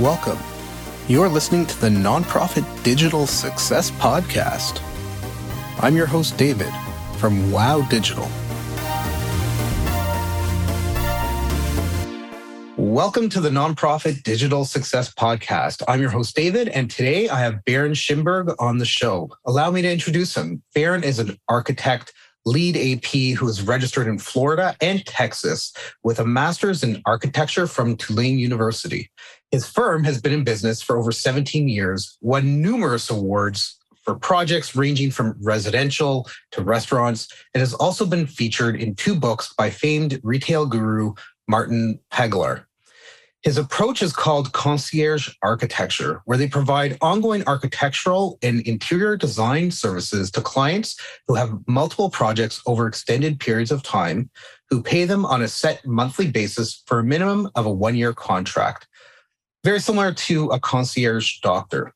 Welcome. You're listening to the Nonprofit Digital Success Podcast. I'm your host, David from Wow Digital. Welcome to the Nonprofit Digital Success Podcast. I'm your host, David, and today I have Baron Schimberg on the show. Allow me to introduce him. Baron is an architect, LEED AP who is registered in Florida and Texas with a master's in architecture from Tulane University. His firm has been in business for over 17 years, won numerous awards for projects ranging from residential to restaurants, and has also been featured in two books by famed retail guru Martin Pegler. His approach is called concierge architecture, where they provide ongoing architectural and interior design services to clients who have multiple projects over extended periods of time, who pay them on a set monthly basis for a minimum of a one year contract very similar to a concierge doctor.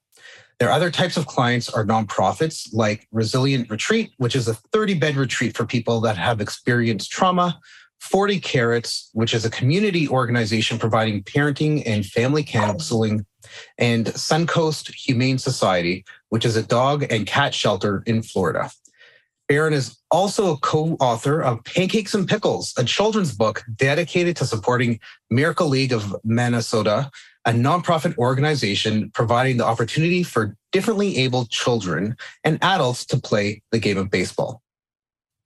Their other types of clients are nonprofits like Resilient Retreat, which is a 30 bed retreat for people that have experienced trauma, 40 Carrots, which is a community organization providing parenting and family counseling, and Suncoast Humane Society, which is a dog and cat shelter in Florida. Baron is also a co author of Pancakes and Pickles, a children's book dedicated to supporting Miracle League of Minnesota, a nonprofit organization providing the opportunity for differently abled children and adults to play the game of baseball.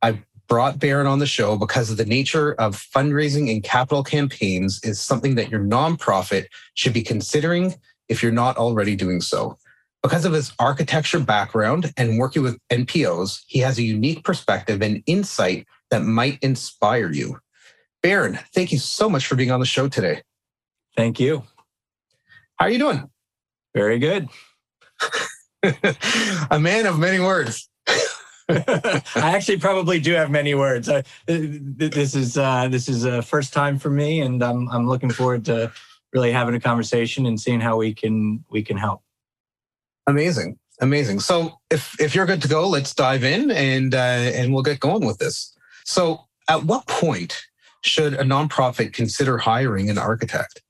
I brought Baron on the show because of the nature of fundraising and capital campaigns is something that your nonprofit should be considering if you're not already doing so. Because of his architecture background and working with NPOs, he has a unique perspective and insight that might inspire you. Baron, thank you so much for being on the show today. Thank you. How are you doing? Very good. a man of many words. I actually probably do have many words. I, this is uh, this is a first time for me, and I'm I'm looking forward to really having a conversation and seeing how we can we can help. Amazing, amazing. So if if you're good to go, let's dive in and uh, and we'll get going with this. So at what point should a nonprofit consider hiring an architect?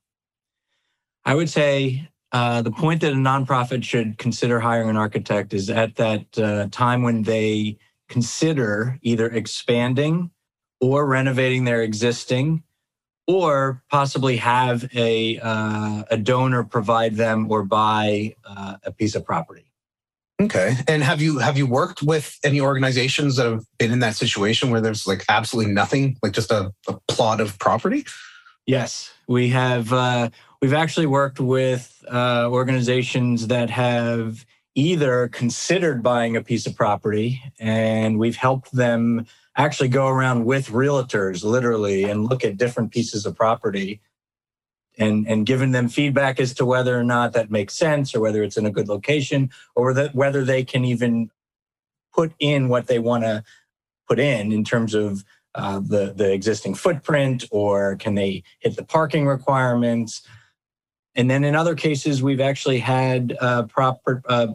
I would say uh, the point that a nonprofit should consider hiring an architect is at that uh, time when they consider either expanding or renovating their existing, or possibly have a uh, a donor provide them or buy uh, a piece of property. Okay. And have you have you worked with any organizations that have been in that situation where there's like absolutely nothing, like just a, a plot of property? Yes, we have. Uh, we've actually worked with uh, organizations that have either considered buying a piece of property, and we've helped them actually go around with realtors, literally, and look at different pieces of property and and giving them feedback as to whether or not that makes sense or whether it's in a good location or that whether they can even put in what they want to put in in terms of uh, the the existing footprint or can they hit the parking requirements and then in other cases we've actually had uh, proper uh,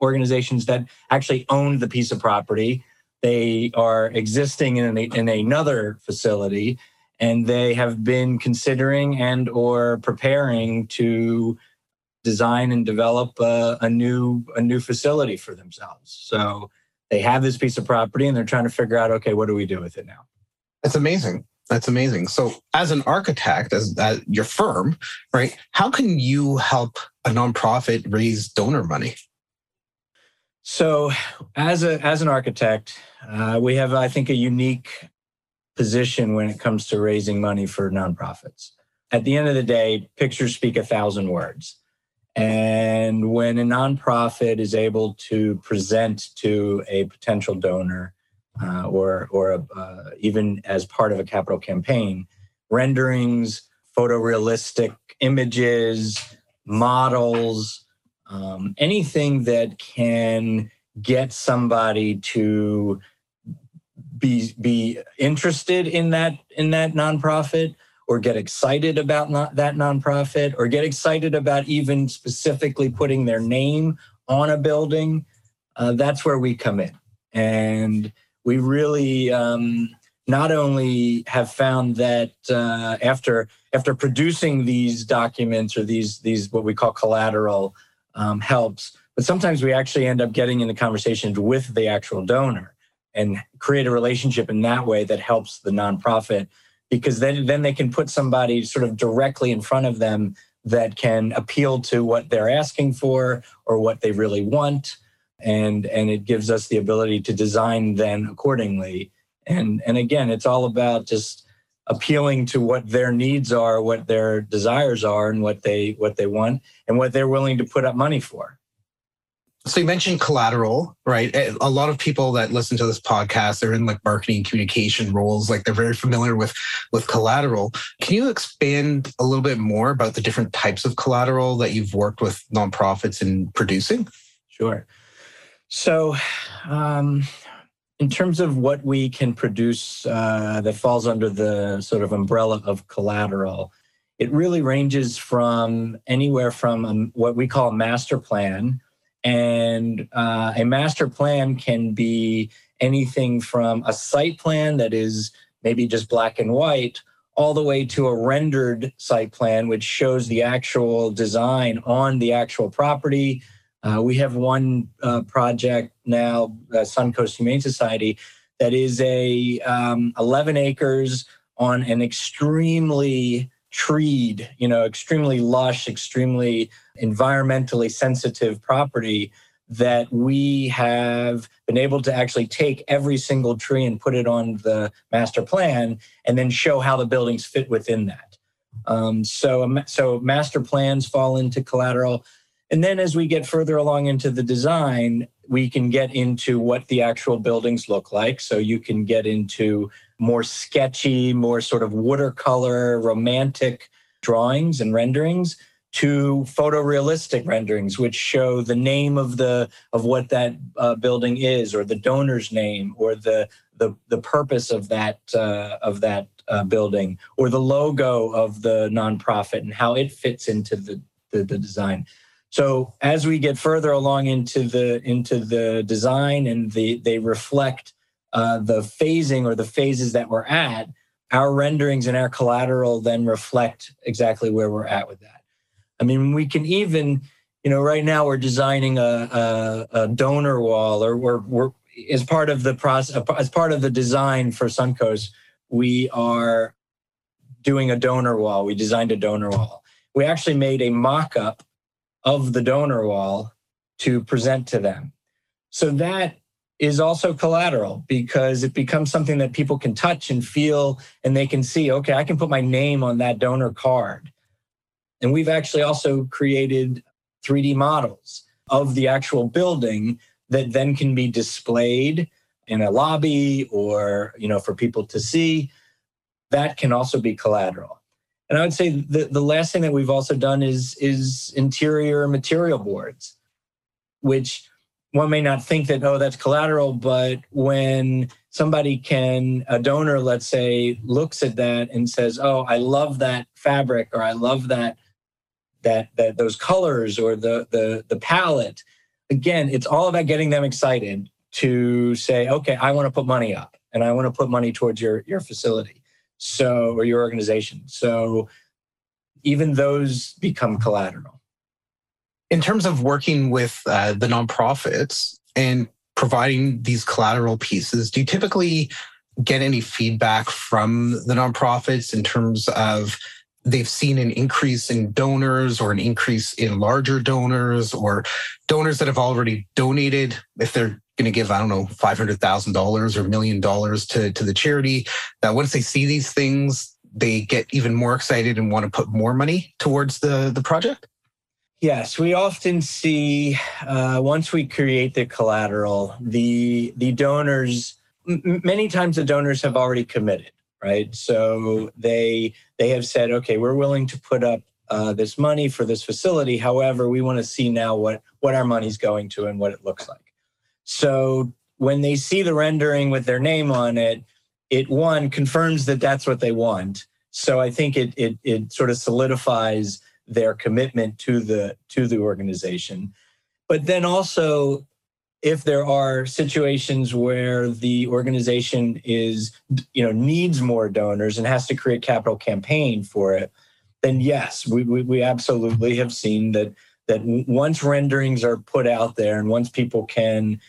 organizations that actually own the piece of property. They are existing in, a, in another facility and they have been considering and or preparing to design and develop a, a, new a new facility for themselves. So they have this piece of property and they're trying to figure out okay what do we do with it now? That's amazing that's amazing so as an architect as, as your firm right how can you help a nonprofit raise donor money so as a as an architect uh, we have i think a unique position when it comes to raising money for nonprofits. At the end of the day, pictures speak a thousand words. And when a nonprofit is able to present to a potential donor uh, or, or a, uh, even as part of a capital campaign, renderings, photorealistic images, models, um, anything that can get somebody to be be interested in that in that nonprofit or get excited about not, that nonprofit or get excited about even specifically putting their name on a building uh, that's where we come in. And we really um, not only have found that uh, after after producing these documents or these these what we call collateral um, helps, but sometimes we actually end up getting into conversations with the actual donor and create a relationship in that way that helps the nonprofit because then then they can put somebody sort of directly in front of them that can appeal to what they're asking for or what they really want and and it gives us the ability to design then accordingly and and again it's all about just appealing to what their needs are what their desires are and what they what they want and what they're willing to put up money for so you mentioned collateral, right? Eh, a lot of people that listen to this podcast, they're in like marketing communication roles, like they're very familiar with with collateral. Can you expand a little bit more about the different types of collateral that you've worked with nonprofits in producing? Sure. So, um, in terms of what we can produce uh, that falls under the sort of umbrella of collateral, it really ranges from anywhere from um, what we call a master plan and uh, a master plan can be anything from a site plan that is maybe just black and white, all the way to a rendered site plan, which shows the actual design on the actual property. Uh, we have one uh, project now, uh, Suncoast Humane Society, that is a um, 11 acres on an extremely treed, you know, extremely lush, extremely environmentally sensitive property that we have been able to actually take every single tree and put it on the master plan and then show how the buildings fit within that. Um, so, so master plans fall into collateral. And then as we get further along into the design, we can get into what the actual buildings look like. So you can get into more sketchy, more sort of watercolor, romantic drawings and renderings to photorealistic renderings, which show the name of the of what that uh, building is, or the donor's name, or the the, the purpose of that uh, of that uh, building, or the logo of the nonprofit and how it fits into the, the, the design. So as we get further along into the into the design and the they reflect uh, the phasing or the phases that we're at, our renderings and our collateral then reflect exactly where we're at with that. I mean, we can even, you know, right now we're designing a, a, a donor wall, or we're, we're as part of the process, as part of the design for Suncoast, we are doing a donor wall. We designed a donor wall. We actually made a mock-up of the donor wall to present to them. So that is also collateral because it becomes something that people can touch and feel and they can see, okay, I can put my name on that donor card. And we've actually also created 3D models of the actual building that then can be displayed in a lobby or, you know, for people to see. That can also be collateral. And I would say the, the last thing that we've also done is, is interior material boards, which one may not think that, oh, that's collateral, but when somebody can, a donor, let's say, looks at that and says, oh, I love that fabric or I love that that that those colors or the the the palette again it's all about getting them excited to say okay i want to put money up and i want to put money towards your your facility so or your organization. So even those become collateral. In terms of working with uh, the nonprofits and providing these collateral pieces do you typically get any feedback from the nonprofits in terms of they've seen an increase in donors or an increase in larger donors or donors that have already donated if they're going to give i don't know $500000 or a million dollars to, to the charity that once they see these things they get even more excited and want to put more money towards the, the project yes we often see uh, once we create the collateral the the donors m- many times the donors have already committed right? So they they have said, okay, we're willing to put up uh, this money for this facility. However, we want to see now what what our money's going to and what it looks like. So when they see the rendering with their name on it, it one confirms that that's what they want. So I think it it it sort of solidifies their commitment to the to the organization. But then also if there are situations where the organization is you know needs more donors and has to create capital campaign for it then yes we, we, we absolutely have seen that that once renderings are put out there and once people can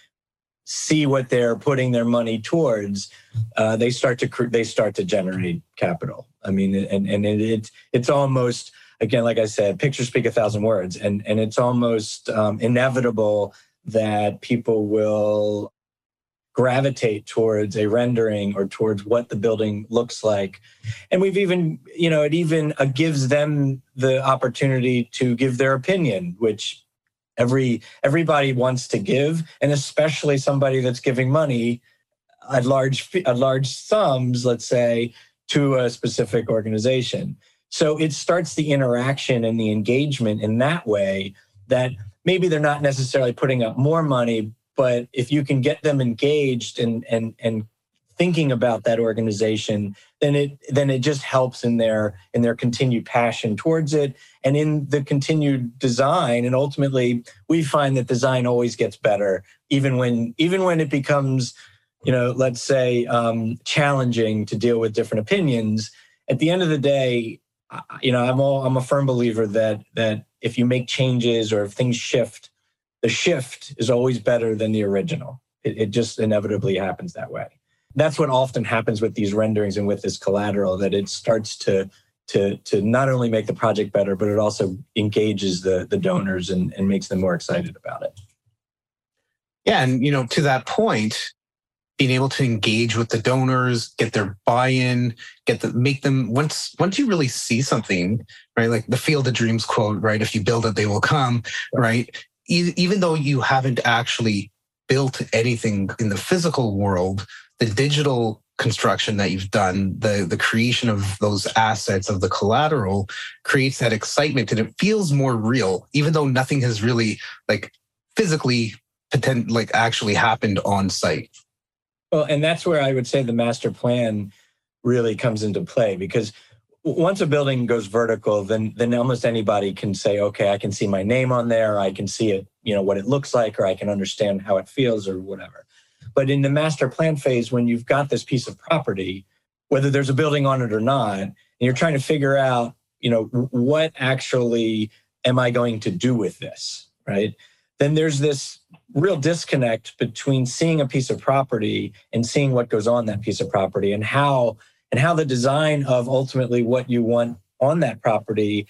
see what they're putting their money towards, uh, they start to they start to generate capital. I mean, and and it, it, it's almost again, like I said, pictures speak a thousand words, and and it's almost um, inevitable that people will gravitate towards a rendering or towards what the building looks like and we've even you know it even uh, gives them the opportunity to give their opinion which every everybody wants to give and especially somebody that's giving money at large at large sums let's say to a specific organization. So it starts the interaction and the engagement in that way that maybe they're not necessarily putting up more money but if you can get them engaged and and and thinking about that organization then it then it just helps in their in their continued passion towards it and in the continued design. And ultimately we find that design always gets better even when even when it becomes you know let's say um, challenging to deal with different opinions. At the end of the day you know i'm all i'm a firm believer that that if you make changes or if things shift the shift is always better than the original. It, it just inevitably happens that way that's what often happens with these renderings and with this collateral that it starts to to to not only make the project better but it also engages the the donors and, and makes them more excited about it. Yeah and you know to that point being able to engage with the donors get their buy-in get the make them once once you really see something right like the field of dreams quote right if you build it they will come right. even though you haven't actually built anything in the physical world the digital construction that you've done, the the creation of those assets of the collateral creates that excitement and it feels more real, even though nothing has really like physically like actually happened on site. Well, and that's where I would say the master plan really comes into play because once a building goes vertical, then then almost anybody can say, okay, I can see my name on there, I can see it, you know, what it looks like, or I can understand how it feels or whatever. But in the master plan phase, when you've got this piece of property, whether there's a building on it or not, and you're trying to figure out, you know, what actually am I going to do with this, right? Then there's this real disconnect between seeing a piece of property and seeing what goes on that piece of property and how and how the design of ultimately what you want on that property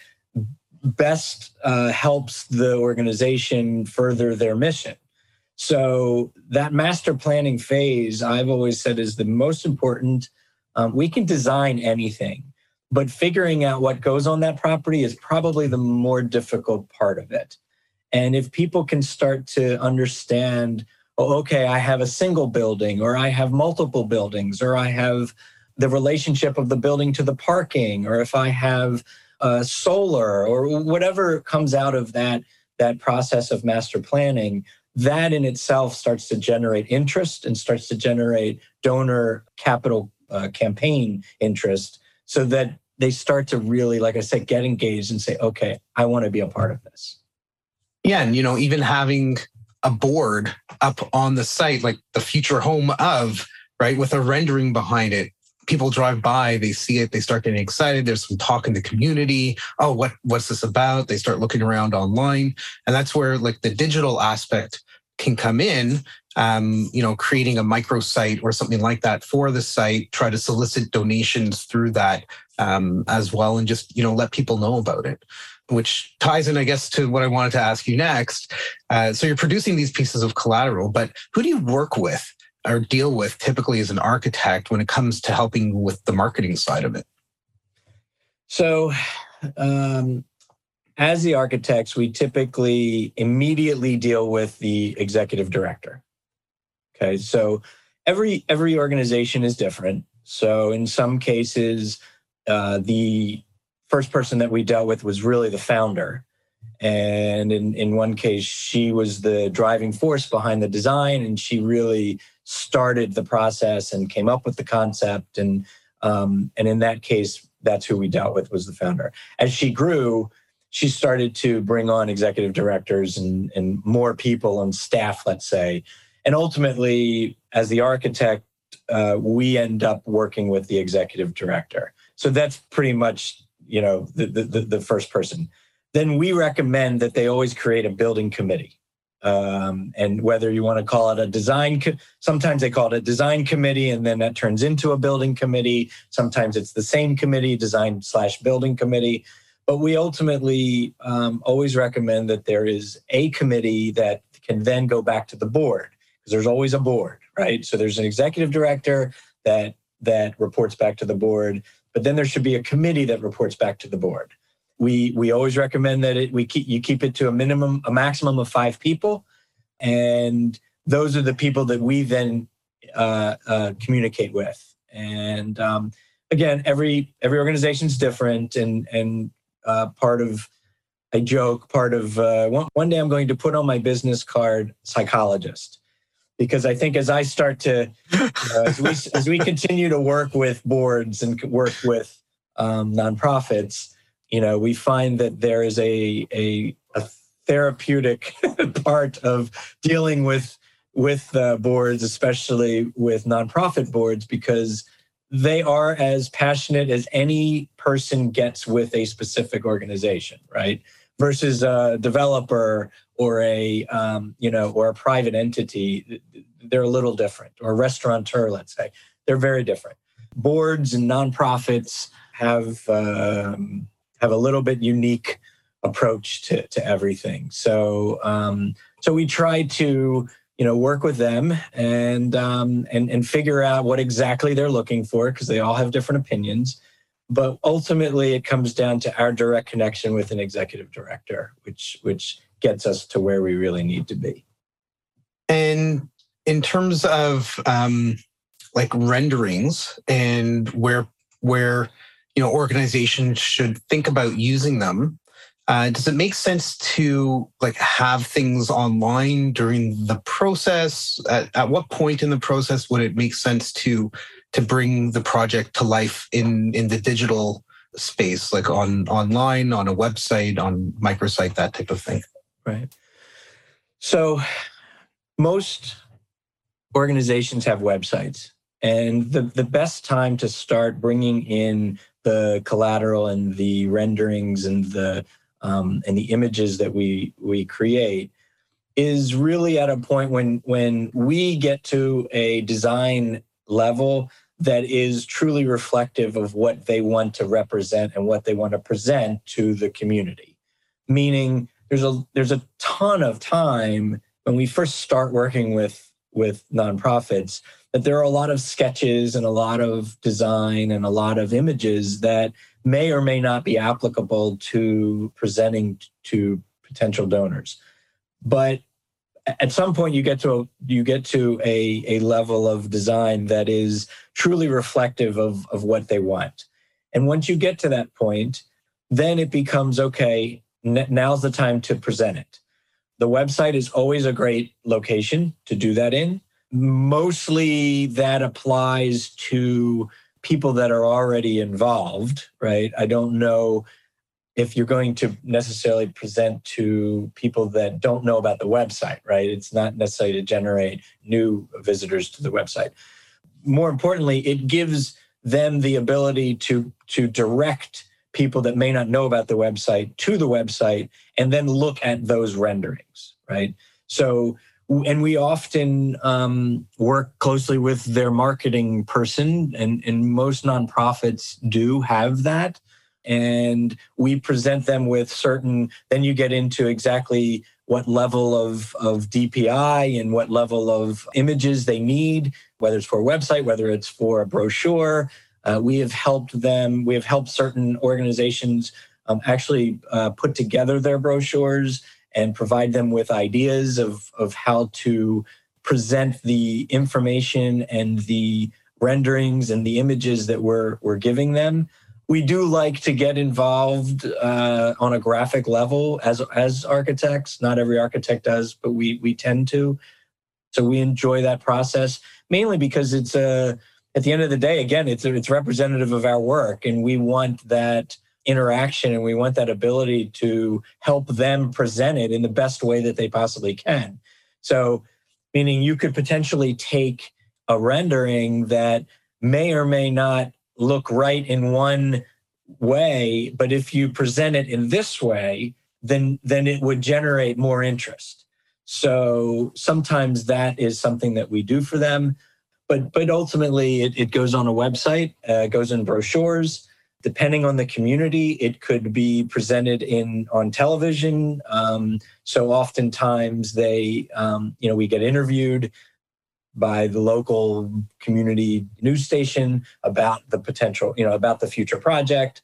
best uh, helps the organization further their mission so that master planning phase, I've always said, is the most important. Um, we can design anything, but figuring out what goes on that property is probably the more difficult part of it. And if people can start to understand, oh, okay, I have a single building, or I have multiple buildings, or I have the relationship of the building to the parking, or if I have uh, solar, or whatever comes out of that that process of master planning, that in itself starts to generate interest and starts to generate donor capital uh, campaign interest so that they start to really, like I said, get engaged and say, okay, I want to be a part of this. Yeah. And, you know, even having a board up on the site, like the future home of, right, with a rendering behind it. People drive by, they see it, they start getting excited. There's some talk in the community. Oh, what what's this about? They start looking around online, and that's where like the digital aspect can come in, um, you know, creating a microsite or something like that for the site, try to solicit donations through that um, as well, and just, you know, let people know about it. Which ties in, I guess, to what I wanted to ask you next. Uh, so you're producing these pieces of collateral, but who do you work with or deal with typically as an architect when it comes to helping with the marketing side of it? So, um, as the architects, we typically immediately deal with the executive director. Okay, so every every organization is different. So in some cases, uh, the first person that we dealt with was really the founder, and in in one case, she was the driving force behind the design, and she really started the process and came up with the concept. And um, and in that case, that's who we dealt with was the founder. As she grew, she started to bring on executive directors and, and more people and staff, let's say. And ultimately, as the architect, uh, we end up working with the executive director. So that's pretty much, you know, the, the, the first person. Then we recommend that they always create a building committee. Um, and whether you want to call it a design, co- sometimes they call it a design committee, and then that turns into a building committee. Sometimes it's the same committee, design slash building committee. But we ultimately um, always recommend that there is a committee that can then go back to the board because there's always a board, right? So there's an executive director that that reports back to the board, but then there should be a committee that reports back to the board. We we always recommend that it we keep you keep it to a minimum a maximum of five people, and those are the people that we then uh, uh, communicate with. And um, again, every every organization is different, and and uh, part of a joke, part of uh, one, one day I'm going to put on my business card psychologist. Because I think as I start to uh, as we as we continue to work with boards and work with um, nonprofits, you know, we find that there is a a, a therapeutic part of dealing with with uh, boards, especially with nonprofit boards, because they are as passionate as any person gets with a specific organization, right? Versus a developer or a um, you know or a private entity, they're a little different. Or restaurateur, let's say, they're very different. Boards and nonprofits have um, have a little bit unique approach to to everything. So um, so we try to you know work with them and um, and and figure out what exactly they're looking for because they all have different opinions. But ultimately it comes down to our direct connection with an executive director which which gets us to where we really need to be. And in terms of um, like renderings and where where you know organizations should think about using them uh, does it make sense to like have things online during the process? At, at what point in the process would it make sense to to bring the project to life in in the digital space, like on online, on a website, on microsite, that type of thing? Right. So most organizations have websites, and the the best time to start bringing in the collateral and the renderings and the um, and the images that we we create is really at a point when when we get to a design level that is truly reflective of what they want to represent and what they want to present to the community. Meaning there's a there's a ton of time when we first start working with with nonprofits that there are a lot of sketches and a lot of design and a lot of images that may or may not be applicable to presenting to potential donors. But at some point you get to a, you get to a, a level of design that is truly reflective of, of what they want. And once you get to that point, then it becomes okay, now's the time to present it. The website is always a great location to do that in. Mostly that applies to people that are already involved, right? I don't know if you're going to necessarily present to people that don't know about the website, right? It's not necessarily to generate new visitors to the website. More importantly, it gives them the ability to to direct people that may not know about the website to the website and then look at those renderings, right? So and we often um, work closely with their marketing person and, and most nonprofits do have that. And we present them with certain then you get into exactly what level of, of dpi and what level of images they need whether it's for a website whether it's for a brochure. Uh, we have helped them we have helped certain organizations um, actually uh, put together their brochures and provide them with ideas of, of how to present the information and the renderings and the images that we're, we're giving them. We do like to get involved uh, on a graphic level as, as architects. Not every architect does, but we, we tend to. So we enjoy that process mainly because it's a, at the end of the day, again, it's, it's representative of our work and we want that interaction and we want that ability to help them present it in the best way that they possibly can. So, meaning you could potentially take a rendering that may or may not look right in one way, but if you present it in this way, then then it would generate more interest. So sometimes that is something that we do for them, but but ultimately it, it goes on a website, uh, goes in brochures. Depending on the community, it could be presented in on television. Um, so oftentimes they, um, you know, we get interviewed by the local community news station about the potential, you know, about the future project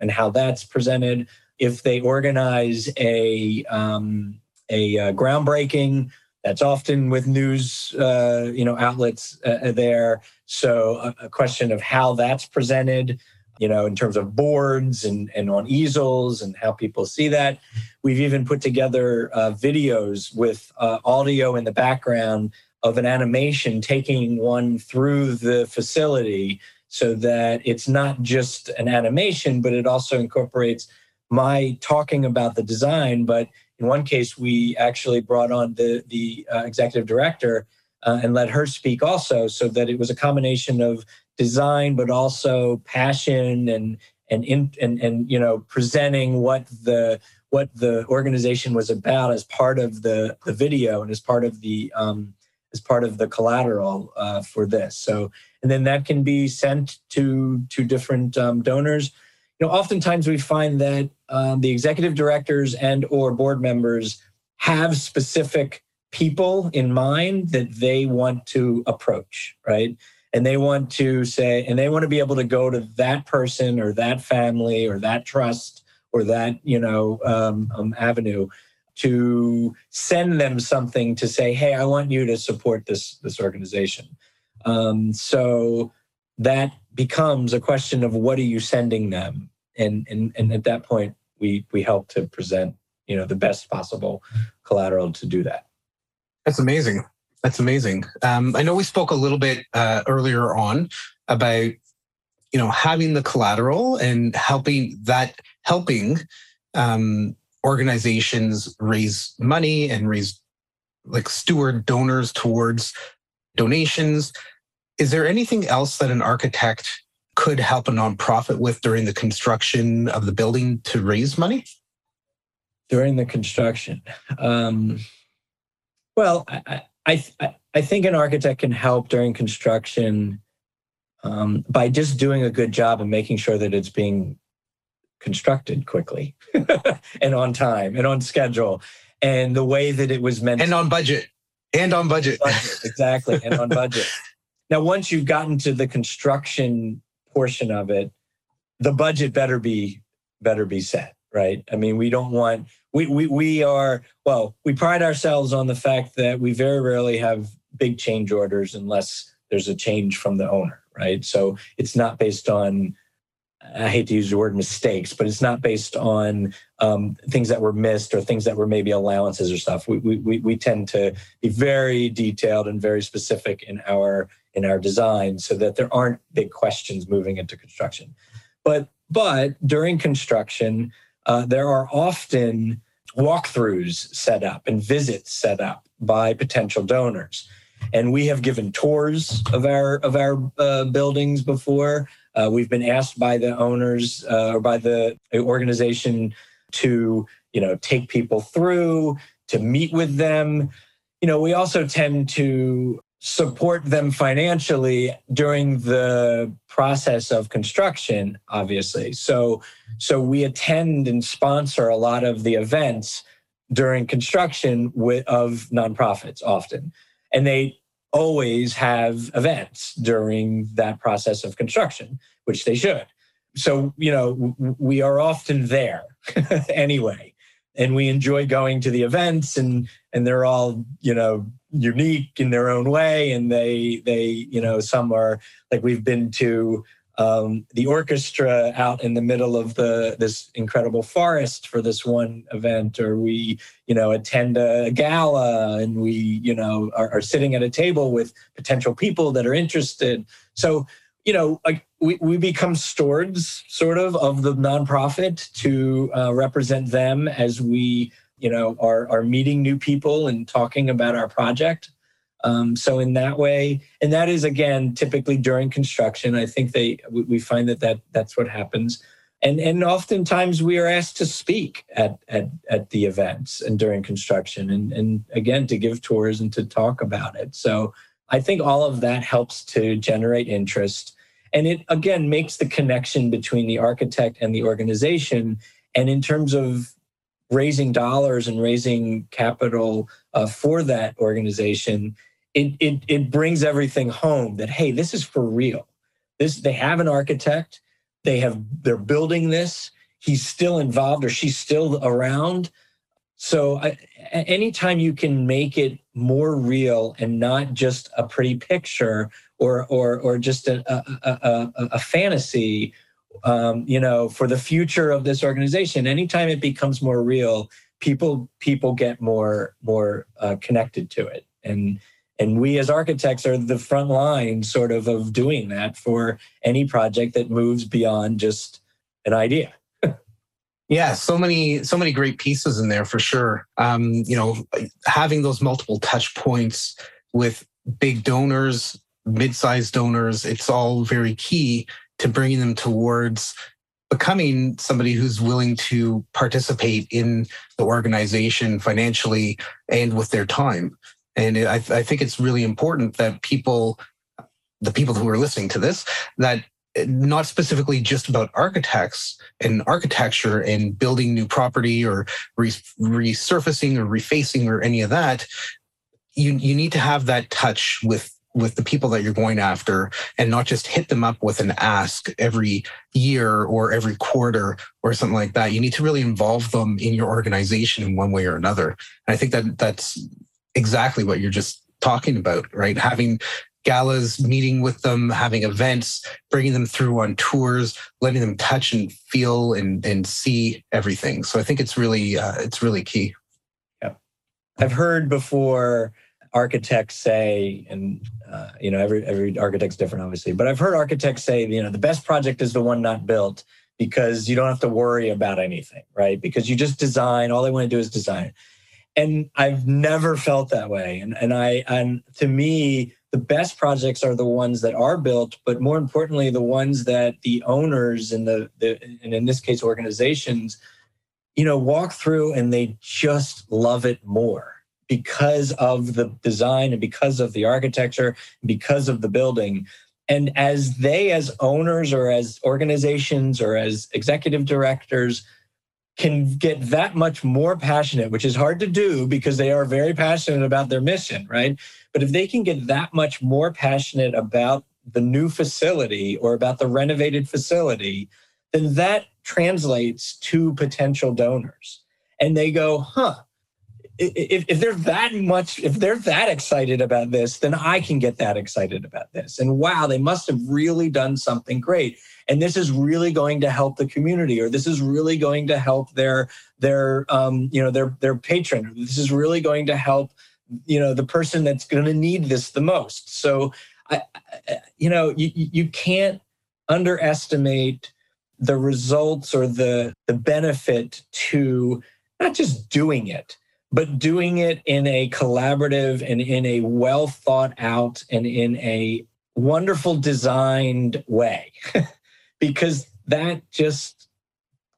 and how that's presented. If they organize a um, a uh, groundbreaking, that's often with news, uh, you know, outlets uh, there. So a, a, question of how that's presented, you know, in terms of boards and and on easels and how people see that. We've even put together uh, videos with uh, audio in the background of an animation taking one through the facility so that it's not just an animation, but it also incorporates my talking about the design. But in one case, we actually brought on the, the uh, executive director uh, and let her speak also, so that it was a combination of design, but also passion and and in, and and you know presenting what the what the organization was about as part of the the video and as part of the um, as part of the collateral uh, for this. So, and then that can be sent to to different um, donors. You know, oftentimes we find that um, the executive directors and or board members have specific people in mind that they want to approach, right? And they want to say, and they want to be able to go to that person or that family or that trust or that you know um, um avenue to send them something to say, "Hey, I want you to support this this organization." Um, so that becomes a question of what are you sending them, and and and at that point, we we help to present you know the best possible collateral to do that. That's amazing. That's amazing. Um, I know we spoke a little bit uh, earlier on about you know having the collateral and helping that helping um, organizations raise money and raise like steward donors towards donations. Is there anything else that an architect could help a nonprofit with during the construction of the building to raise money? During the construction, um, well, I, I, I think an architect can help during construction um, by just doing a good job and making sure that it's being constructed quickly and on time and on schedule and the way that it was meant and on budget. And on budget, budget exactly and on budget. Now once you've gotten to the construction portion of it the budget better be better be set right i mean we don't want we we, we are well we pride ourselves on the fact that we very rarely have big change orders unless there's a change from the owner right so it's not based on I hate to use the word mistakes, but it's not based on um, things that were missed or things that were maybe allowances or stuff. We, we, we tend to be very detailed and very specific in our in our design so that there aren't big questions moving into construction. But but during construction, uh, there are often walkthroughs set up and visits set up by potential donors. And we have given tours of our of our uh, buildings before. Uh, we've been asked by the owners uh, or by the organization to, you know, take people through, to meet with them. You know, we also tend to support them financially during the process of construction obviously so so we attend and sponsor a lot of the events during construction with, of nonprofits often and they always have events during that process of construction, which they should. So, you know, we are often there anyway. And we enjoy going to the events and and they're all, you know, unique in their own way. And they they, you know, some are like we've been to um, the orchestra out in the middle of the this incredible forest for this one event, or we you know attend a gala and we you know are, are sitting at a table with potential people that are interested. So you know, like we, we become stewards sort of of the nonprofit to uh, represent them as we, you know, are, are meeting new people and talking about our project. Um, so in that way, and that is again typically during construction. I think they we find that that that's what happens, and and oftentimes we are asked to speak at at at the events and during construction, and and again to give tours and to talk about it. So I think all of that helps to generate interest, and it again makes the connection between the architect and the organization. And in terms of raising dollars and raising capital uh, for that organization it, it it brings everything home that hey this is for real. This they have an architect. They have they're building this. He's still involved or she's still around so I, anytime you can make it more real and not just a pretty picture or or or just a a, a, a fantasy um, you know for the future of this organization anytime it becomes more real people people get more more uh, connected to it. And and we as architects are the front line sort of of doing that for any project that moves beyond just an idea yeah so many so many great pieces in there for sure. Um, you know having those multiple touch points with big donors mid-sized donors it's all very key to bringing them towards becoming somebody who's willing to participate in the organization financially and with their time. And I, I think it's really important that people, the people who are listening to this, that not specifically just about architects and architecture and building new property or resurfacing or refacing or any of that. You, you need to have that touch with with the people that you're going after and not just hit them up with an ask every year or every quarter or something like that. You need to really involve them in your organization in one way or another. And I think that that's exactly what you're just talking about, right? Having galas, meeting with them, having events, bringing them through on tours, letting them touch and feel and, and see everything. So I think it's really uh, it's really key. Yeah, I've heard before architects say, and uh, you know every every architect's different, obviously, but I've heard architects say, you know, the best project is the one not built because you don't have to worry about anything, right? Because you just design. All they want to do is design and I've never felt that way. And and I and to me, the best projects are the ones that are built, but more importantly, the ones that the owners and the, the and in this case organizations, you know, walk through and they just love it more because of the design and because of the architecture, because of the building. And as they, as owners or as organizations or as executive directors, can get that much more passionate, which is hard to do because they are very passionate about their mission, right? But if they can get that much more passionate about the new facility or about the renovated facility, then that translates to potential donors. And they go, huh, if, if they're that much, if they're that excited about this, then I can get that excited about this. And wow, they must have really done something great and this is really going to help the community or this is really going to help their their um, you know their their patron this is really going to help you know the person that's going to need this the most so I, you know you, you can't underestimate the results or the the benefit to not just doing it but doing it in a collaborative and in a well thought out and in a wonderful designed way because that just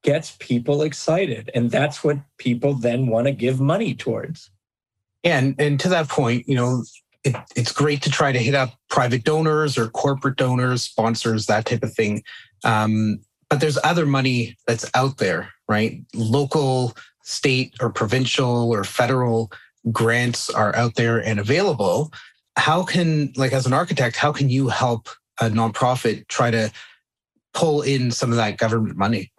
gets people excited. And that's what people then want to give money towards. And, and to that point, you know, it, it's great to try to hit up private donors or corporate donors, sponsors, that type of thing. Um, but there's other money that's out there, right? Local, state, or provincial or federal grants are out there and available. How can, like, as an architect, how can you help a nonprofit try to pull in some of that government money?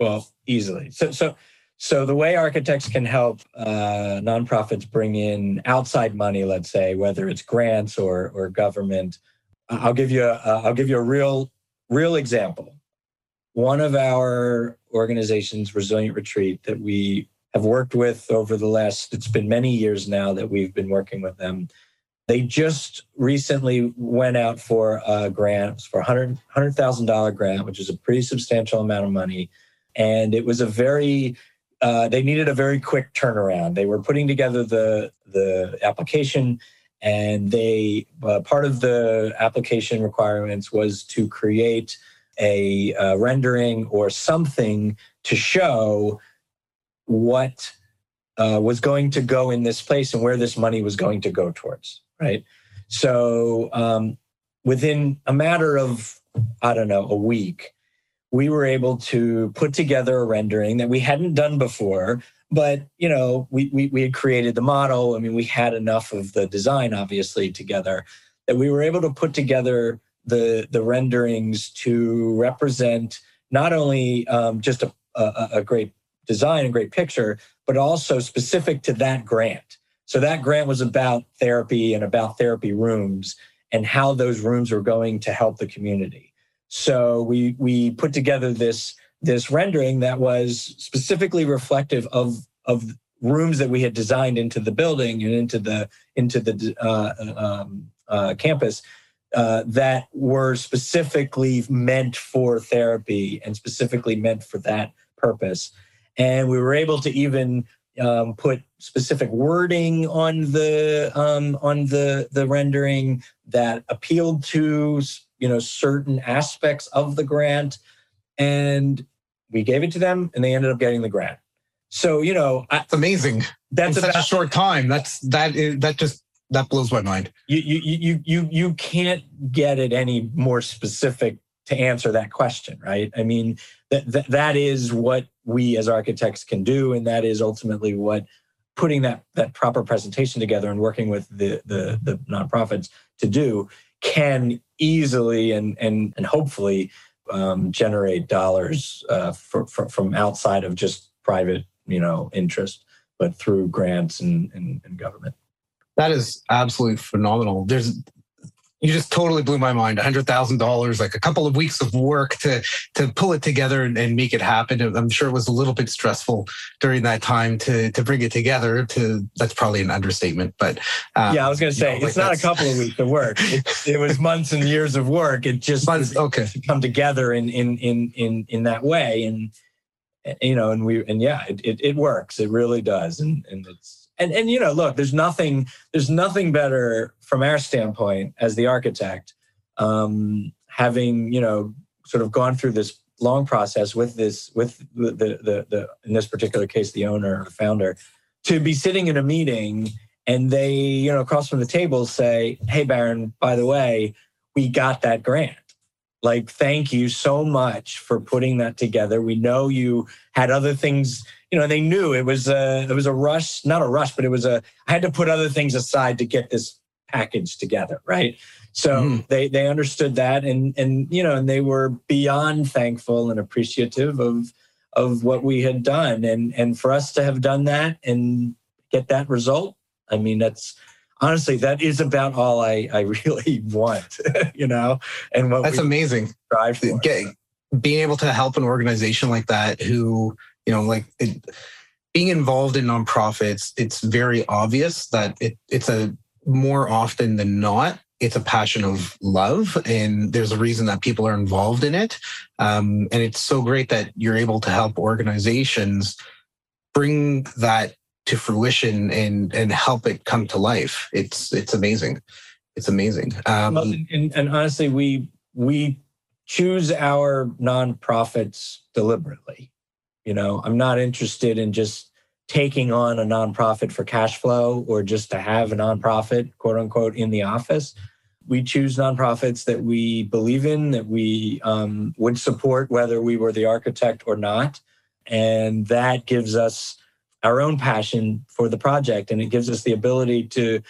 Well, easily. So, so, so the way architects can help uh, nonprofits bring in outside money, let's say, whether it's grants or or government, I'll give you a I'll give you a real real example. One of our organizations, Resilient Retreat, that we have worked with over the last it's been many years now that we've been working with them. They just recently went out for a grant for $100,000 $100, grant, which is a pretty substantial amount of money. And it was a very, uh, they needed a very quick turnaround. They were putting together the, the application and they, uh, part of the application requirements was to create a uh, rendering or something to show what uh, was going to go in this place and where this money was going to go towards, right? So um, within a matter of, I don't know, a week, we were able to put together a rendering that we hadn't done before. But you know, we, we we had created the model. I mean, we had enough of the design, obviously, together that we were able to put together the the renderings to represent not only um, just a, a, a great design, a great picture, but also specific to that grant. So that grant was about therapy and about therapy rooms and how those rooms were going to help the community. So we we put together this this rendering that was specifically reflective of of rooms that we had designed into the building and into the into the uh, um, uh, campus uh, that were specifically meant for therapy and specifically meant for that purpose. And we were able to even um, put specific wording on the um, on the the rendering that appealed to you know certain aspects of the grant, and we gave it to them, and they ended up getting the grant. So you know, that's amazing. That's In such a short time. That's that is that just that blows my mind. You you you you you can't get it any more specific to answer that question, right? I mean, that, that that is what we as architects can do, and that is ultimately what putting that that proper presentation together and working with the the, the nonprofits to do can easily and and and hopefully um, generate dollars uh, for, for, from outside of just private you know interest, but through grants and, and, and government. That is absolutely phenomenal. There's you just totally blew my mind. $100,000, like a couple of weeks of work to to pull it together and, and, make it happen. I'm sure it was a little bit stressful during that time to to bring it together. To that's probably an understatement, but um, yeah, I was going to say you know, it's like not a couple of weeks of work. It, it, was months and years of work. It just months, okay to come together in in in in in that way, and you know, and we and yeah, it, it, it works. It really does, and and it's and and you know look there's nothing there's nothing better from our standpoint as the architect um, having you know sort of gone through this long process with this with the, the the, in this particular case the owner or founder to be sitting in a meeting and they you know across from the table say hey baron by the way we got that grant. Like thank you so much for putting that together. We know you had other things you know, they knew it was a it was a rush, not a rush, but it was a I had to put other things aside to get this package together, right? So mm. they they understood that and and you know, and they were beyond thankful and appreciative of of what we had done and and for us to have done that and get that result, I mean, that's honestly that is about all I I really want, you know, and what that's amazing. Get, being able to help an organization like that who you know, like it, being involved in nonprofits, it's very obvious that it, it's a more often than not, it's a passion of love, and there's a reason that people are involved in it. Um, and it's so great that you're able to help organizations bring that to fruition and and help it come to life. It's it's amazing. It's amazing. Um, and, and honestly, we we choose our nonprofits deliberately. You know, I'm not interested in just taking on a nonprofit for cash flow or just to have a nonprofit, quote unquote, in the office. We choose nonprofits that we believe in, that we um, would support, whether we were the architect or not. And that gives us our own passion for the project. And it gives us the ability to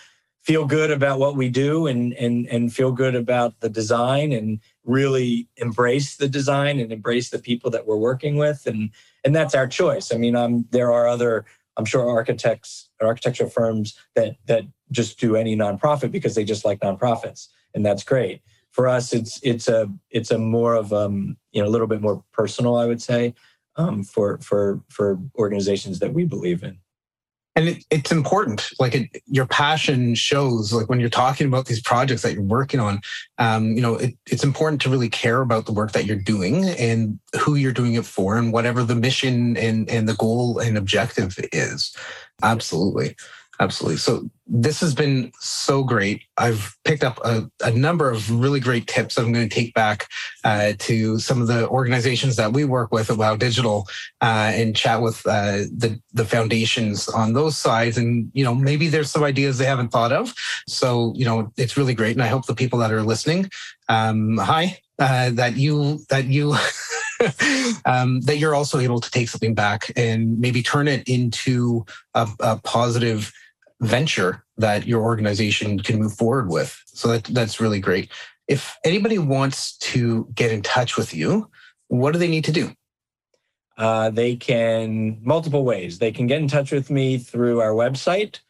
feel good about what we do and, and, and feel good about the design and really embrace the design and embrace the people that we're working with. And and that's our choice. I mean, um, there are other, I'm sure architects, architectural firms that that just do any nonprofit because they just like nonprofits, and that's great. For us, it's it's a it's a more of um you know a little bit more personal, I would say, um, for for for organizations that we believe in. And it, it's important. Like it, your passion shows like when you're talking about these projects that you're working on um, you know it, it's important to really care about the work that you're doing and who you're doing it for and whatever the mission and and the goal and objective is. Absolutely Absolutely. So this has been so great. I've picked up a, a number of really great tips that I'm going to take back uh, to some of the organizations that we work with at Wow Digital uh, and chat with uh, the the foundations on those sides. And you know, maybe there's some ideas they haven't thought of. So you know, it's really great. And I hope the people that are listening, um, hi, uh, that you that you. um, that you're also able to take something back and maybe turn it into a, a positive venture that your organization can move forward with. So that, that's really great. If anybody wants to get in touch with you, what do they need to do? Uh, they can multiple ways. They can get in touch with me through our website,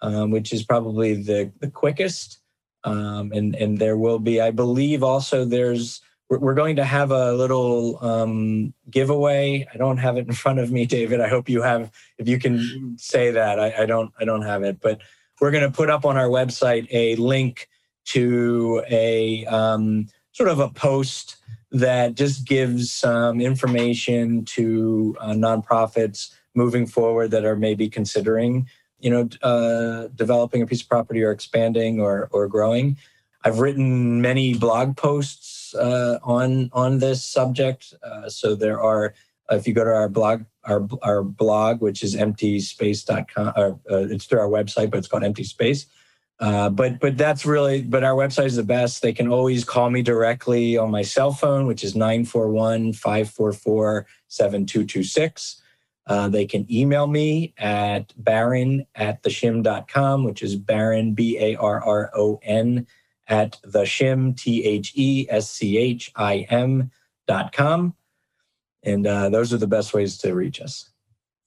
um, which is probably the the quickest. Um, and and there will be, I believe, also there's we're going to have a little um, giveaway. I don't have it in front of me, David. I hope you have. If you can say that, I, I don't. I don't have it, but we're going to put up on our website a link to a um, sort of a post that just gives some information to uh, nonprofits moving forward that are maybe considering, you know, uh, developing a piece of property or expanding or or growing. I've written many blog posts uh, on on this subject. Uh, so there are, if you go to our blog, our our blog, which is emptyspace.com, or uh, it's through our website, but it's called Empty Space. Uh, but but that's really but our website is the best. They can always call me directly on my cell phone, which is 941-544-7226. Uh, they can email me at baron at the theschim.com, which is baron, B A R R O N at the shim, T H E S C H I M dot com. And uh, those are the best ways to reach us.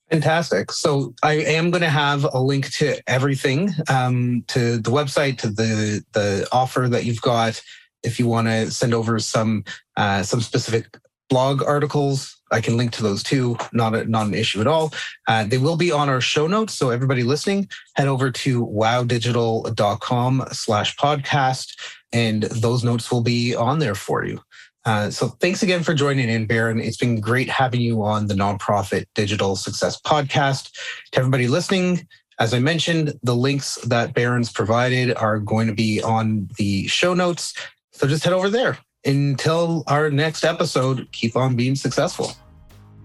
Fantastic. So I am going to have a link to everything, um, to the website, to the the offer that you've got. If you want to send over some uh, some specific blog articles, I can link to those too. Not a, not an issue at all. Uh, they will be on our show notes. So everybody listening, head over to wowdigital.com slash podcast and those notes will be on there for you. Uh, so thanks again for joining in, Baron. It's been great having you on the Nonprofit Digital Success Podcast. To everybody listening, as I mentioned, the links that Baron's provided are going to be on the show notes. So just head over there until our next episode, keep on being successful.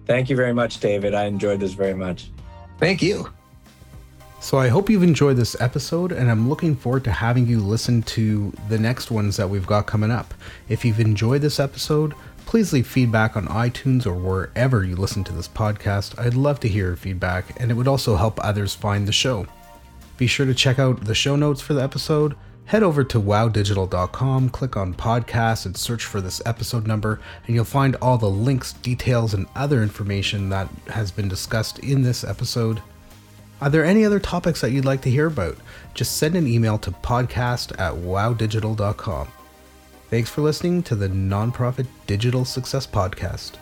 Thank you very much, David. I enjoyed this very much. Thank you. So I hope you've enjoyed this episode, and I'm looking forward to having you listen to the next ones that we've got coming up. If you've enjoyed this episode, please leave feedback on iTunes or wherever you listen to this podcast. I'd love to hear your feedback, and it would also help others find the show. Be sure to check out the show notes for the episode head over to wowdigital.com, click on podcast, and search for this episode number, and you'll find all the links, details, and other information that has been discussed in this episode. Are there any other topics that you'd like to hear about? Just send an email to podcast at wowdigital.com. Thanks for listening to the Nonprofit Digital Success Podcast.